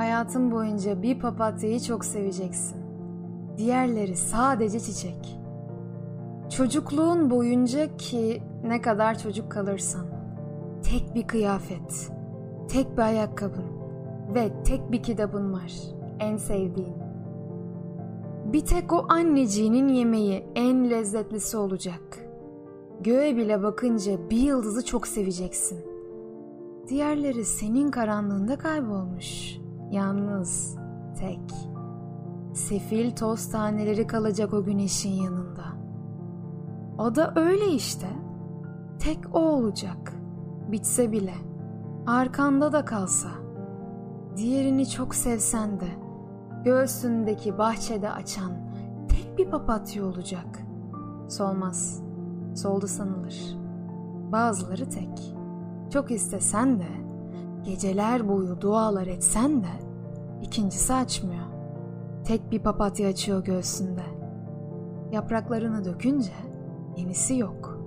hayatın boyunca bir papatyayı çok seveceksin. Diğerleri sadece çiçek. Çocukluğun boyunca ki ne kadar çocuk kalırsan. Tek bir kıyafet, tek bir ayakkabın ve tek bir kitabın var. En sevdiğin. Bir tek o anneciğinin yemeği en lezzetlisi olacak. Göğe bile bakınca bir yıldızı çok seveceksin. Diğerleri senin karanlığında kaybolmuş. Yalnız, tek. Sefil toz taneleri kalacak o güneşin yanında. O da öyle işte. Tek o olacak. Bitse bile. Arkanda da kalsa. Diğerini çok sevsen de göğsündeki bahçede açan tek bir papatya olacak. Solmaz. Soldu sanılır. Bazıları tek. Çok istesen de, geceler boyu dualar etsen de ikincisi açmıyor. Tek bir papatya açıyor göğsünde. Yapraklarını dökünce yenisi yok.